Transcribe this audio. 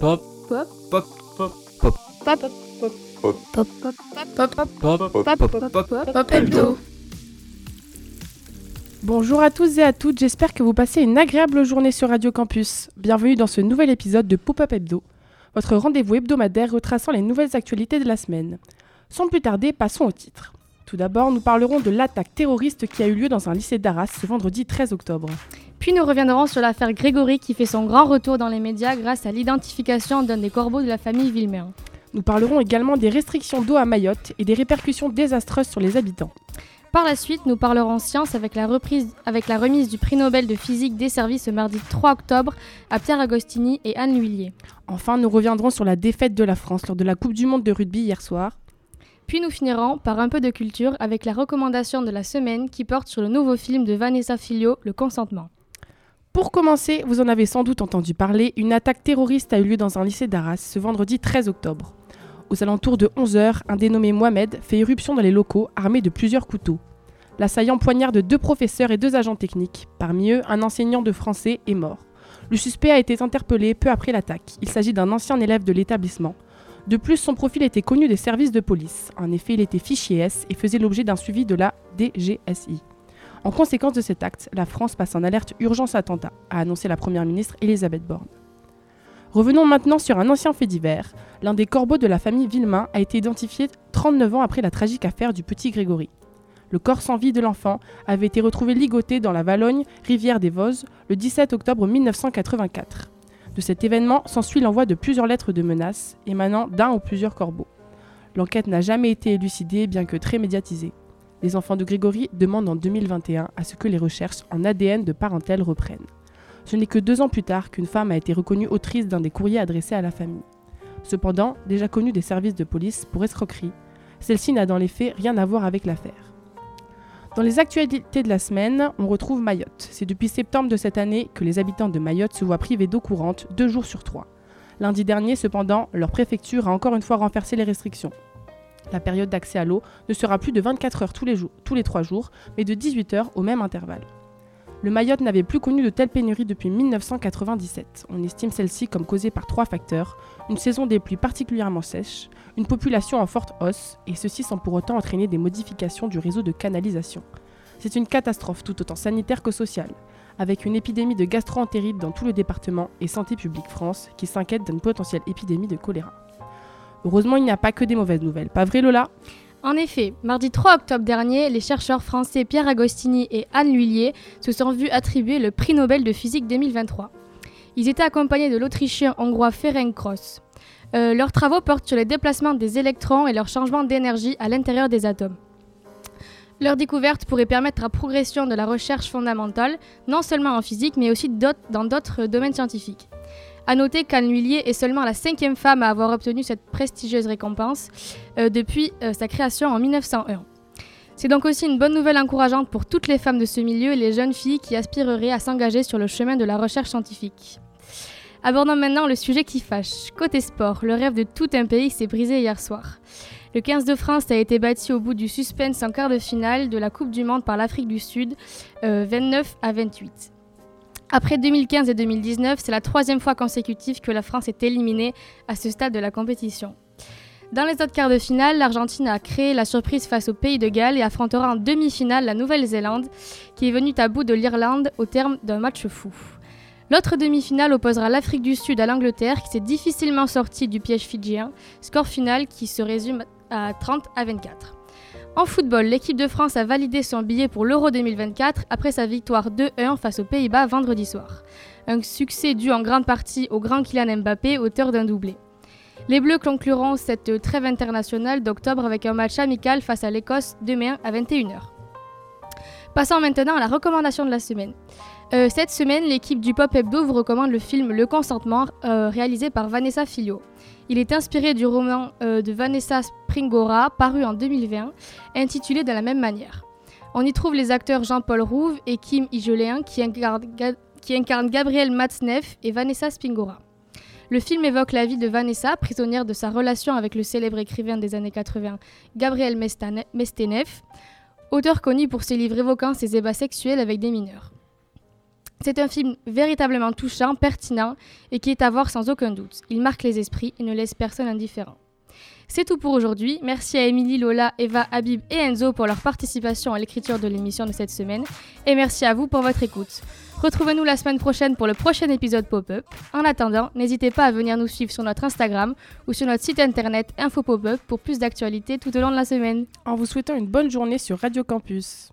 Pop. Pop. Pop. Pop. Pop. Pop. Pop. Pop. Pop. Pop. Pop. Pop. Pop. Pop hebdo. Bonjour à tous et à toutes, j'espère que vous passez une agréable journée sur Radio Campus. Bienvenue dans ce nouvel épisode de Pop-up Hebdo, votre rendez-vous hebdomadaire retraçant les nouvelles actualités de la semaine. Sans plus tarder, passons au titre. Tout d'abord, nous parlerons de l'attaque terroriste qui a eu lieu dans un lycée d'Arras ce vendredi 13 octobre. Puis nous reviendrons sur l'affaire Grégory qui fait son grand retour dans les médias grâce à l'identification d'un des corbeaux de la famille Villemin. Nous parlerons également des restrictions d'eau à Mayotte et des répercussions désastreuses sur les habitants. Par la suite, nous parlerons science avec la, reprise, avec la remise du prix Nobel de physique desservi ce mardi 3 octobre à Pierre Agostini et Anne Lhuillier. Enfin, nous reviendrons sur la défaite de la France lors de la Coupe du Monde de rugby hier soir. Puis nous finirons par un peu de culture avec la recommandation de la semaine qui porte sur le nouveau film de Vanessa Filio, Le consentement. Pour commencer, vous en avez sans doute entendu parler, une attaque terroriste a eu lieu dans un lycée d'Arras ce vendredi 13 octobre. Aux alentours de 11h, un dénommé Mohamed fait irruption dans les locaux armé de plusieurs couteaux. L'assaillant poignarde deux professeurs et deux agents techniques. Parmi eux, un enseignant de français est mort. Le suspect a été interpellé peu après l'attaque. Il s'agit d'un ancien élève de l'établissement. De plus, son profil était connu des services de police. En effet, il était fichier S et faisait l'objet d'un suivi de la DGSI. En conséquence de cet acte, la France passe en alerte urgence attentat, a annoncé la Première ministre Elisabeth Borne. Revenons maintenant sur un ancien fait divers. L'un des corbeaux de la famille Villemain a été identifié 39 ans après la tragique affaire du petit Grégory. Le corps sans vie de l'enfant avait été retrouvé ligoté dans la Valogne, rivière des Vosges, le 17 octobre 1984. De cet événement s'ensuit l'envoi de plusieurs lettres de menaces émanant d'un ou plusieurs corbeaux. L'enquête n'a jamais été élucidée, bien que très médiatisée. Les enfants de Grégory demandent en 2021 à ce que les recherches en ADN de parentèle reprennent. Ce n'est que deux ans plus tard qu'une femme a été reconnue autrice d'un des courriers adressés à la famille. Cependant, déjà connue des services de police pour escroquerie, celle-ci n'a dans les faits rien à voir avec l'affaire. Dans les actualités de la semaine, on retrouve Mayotte. C'est depuis septembre de cette année que les habitants de Mayotte se voient privés d'eau courante deux jours sur trois. Lundi dernier, cependant, leur préfecture a encore une fois renversé les restrictions. La période d'accès à l'eau ne sera plus de 24 heures tous les, jours, tous les 3 jours, mais de 18 heures au même intervalle. Le Mayotte n'avait plus connu de telles pénuries depuis 1997. On estime celle-ci comme causée par trois facteurs une saison des pluies particulièrement sèche, une population en forte hausse, et ceci sans pour autant entraîner des modifications du réseau de canalisation. C'est une catastrophe tout autant sanitaire que sociale, avec une épidémie de gastro-entérite dans tout le département et Santé publique France qui s'inquiète d'une potentielle épidémie de choléra. Heureusement, il n'y a pas que des mauvaises nouvelles, pas vrai Lola? En effet, mardi 3 octobre dernier, les chercheurs français Pierre Agostini et Anne Lhuillier se sont vus attribuer le prix Nobel de physique 2023. Ils étaient accompagnés de l'Autrichien hongrois Ferenc Krauss. Euh, leurs travaux portent sur les déplacements des électrons et leur changement d'énergie à l'intérieur des atomes. Leur découverte pourrait permettre la progression de la recherche fondamentale, non seulement en physique, mais aussi dans d'autres domaines scientifiques. A noter qu'Anne Lhuillier est seulement la cinquième femme à avoir obtenu cette prestigieuse récompense euh, depuis euh, sa création en 1901. C'est donc aussi une bonne nouvelle encourageante pour toutes les femmes de ce milieu et les jeunes filles qui aspireraient à s'engager sur le chemin de la recherche scientifique. Abordons maintenant le sujet qui fâche. Côté sport, le rêve de tout un pays s'est brisé hier soir. Le 15 de France a été bâti au bout du suspense en quart de finale de la Coupe du Monde par l'Afrique du Sud, euh, 29 à 28. Après 2015 et 2019, c'est la troisième fois consécutive que la France est éliminée à ce stade de la compétition. Dans les autres quarts de finale, l'Argentine a créé la surprise face au Pays de Galles et affrontera en demi-finale la Nouvelle-Zélande, qui est venue à bout de l'Irlande au terme d'un match fou. L'autre demi-finale opposera l'Afrique du Sud à l'Angleterre, qui s'est difficilement sortie du piège fidjien, score final qui se résume à 30 à 24. En football, l'équipe de France a validé son billet pour l'Euro 2024 après sa victoire 2-1 face aux Pays-Bas vendredi soir. Un succès dû en grande partie au grand Kylian Mbappé, auteur d'un doublé. Les Bleus concluront cette trêve internationale d'octobre avec un match amical face à l'Écosse demain à 21h. Passons maintenant à la recommandation de la semaine. Euh, cette semaine, l'équipe du Pop Hebdo vous recommande le film Le Consentement, euh, réalisé par Vanessa Filio. Il est inspiré du roman euh, de Vanessa Springora, paru en 2020, intitulé de la même manière. On y trouve les acteurs Jean-Paul Rouve et Kim Ijoléen qui incarnent, Gabriel Matzneff et Vanessa Springora. Le film évoque la vie de Vanessa, prisonnière de sa relation avec le célèbre écrivain des années 80, Gabriel Mesteneff, auteur connu pour ses livres évoquant ses ébats sexuels avec des mineurs. C'est un film véritablement touchant, pertinent et qui est à voir sans aucun doute. Il marque les esprits et ne laisse personne indifférent. C'est tout pour aujourd'hui. Merci à Émilie, Lola, Eva, Habib et Enzo pour leur participation à l'écriture de l'émission de cette semaine. Et merci à vous pour votre écoute. Retrouvez-nous la semaine prochaine pour le prochain épisode Pop-Up. En attendant, n'hésitez pas à venir nous suivre sur notre Instagram ou sur notre site internet Info Pop-Up pour plus d'actualités tout au long de la semaine. En vous souhaitant une bonne journée sur Radio Campus.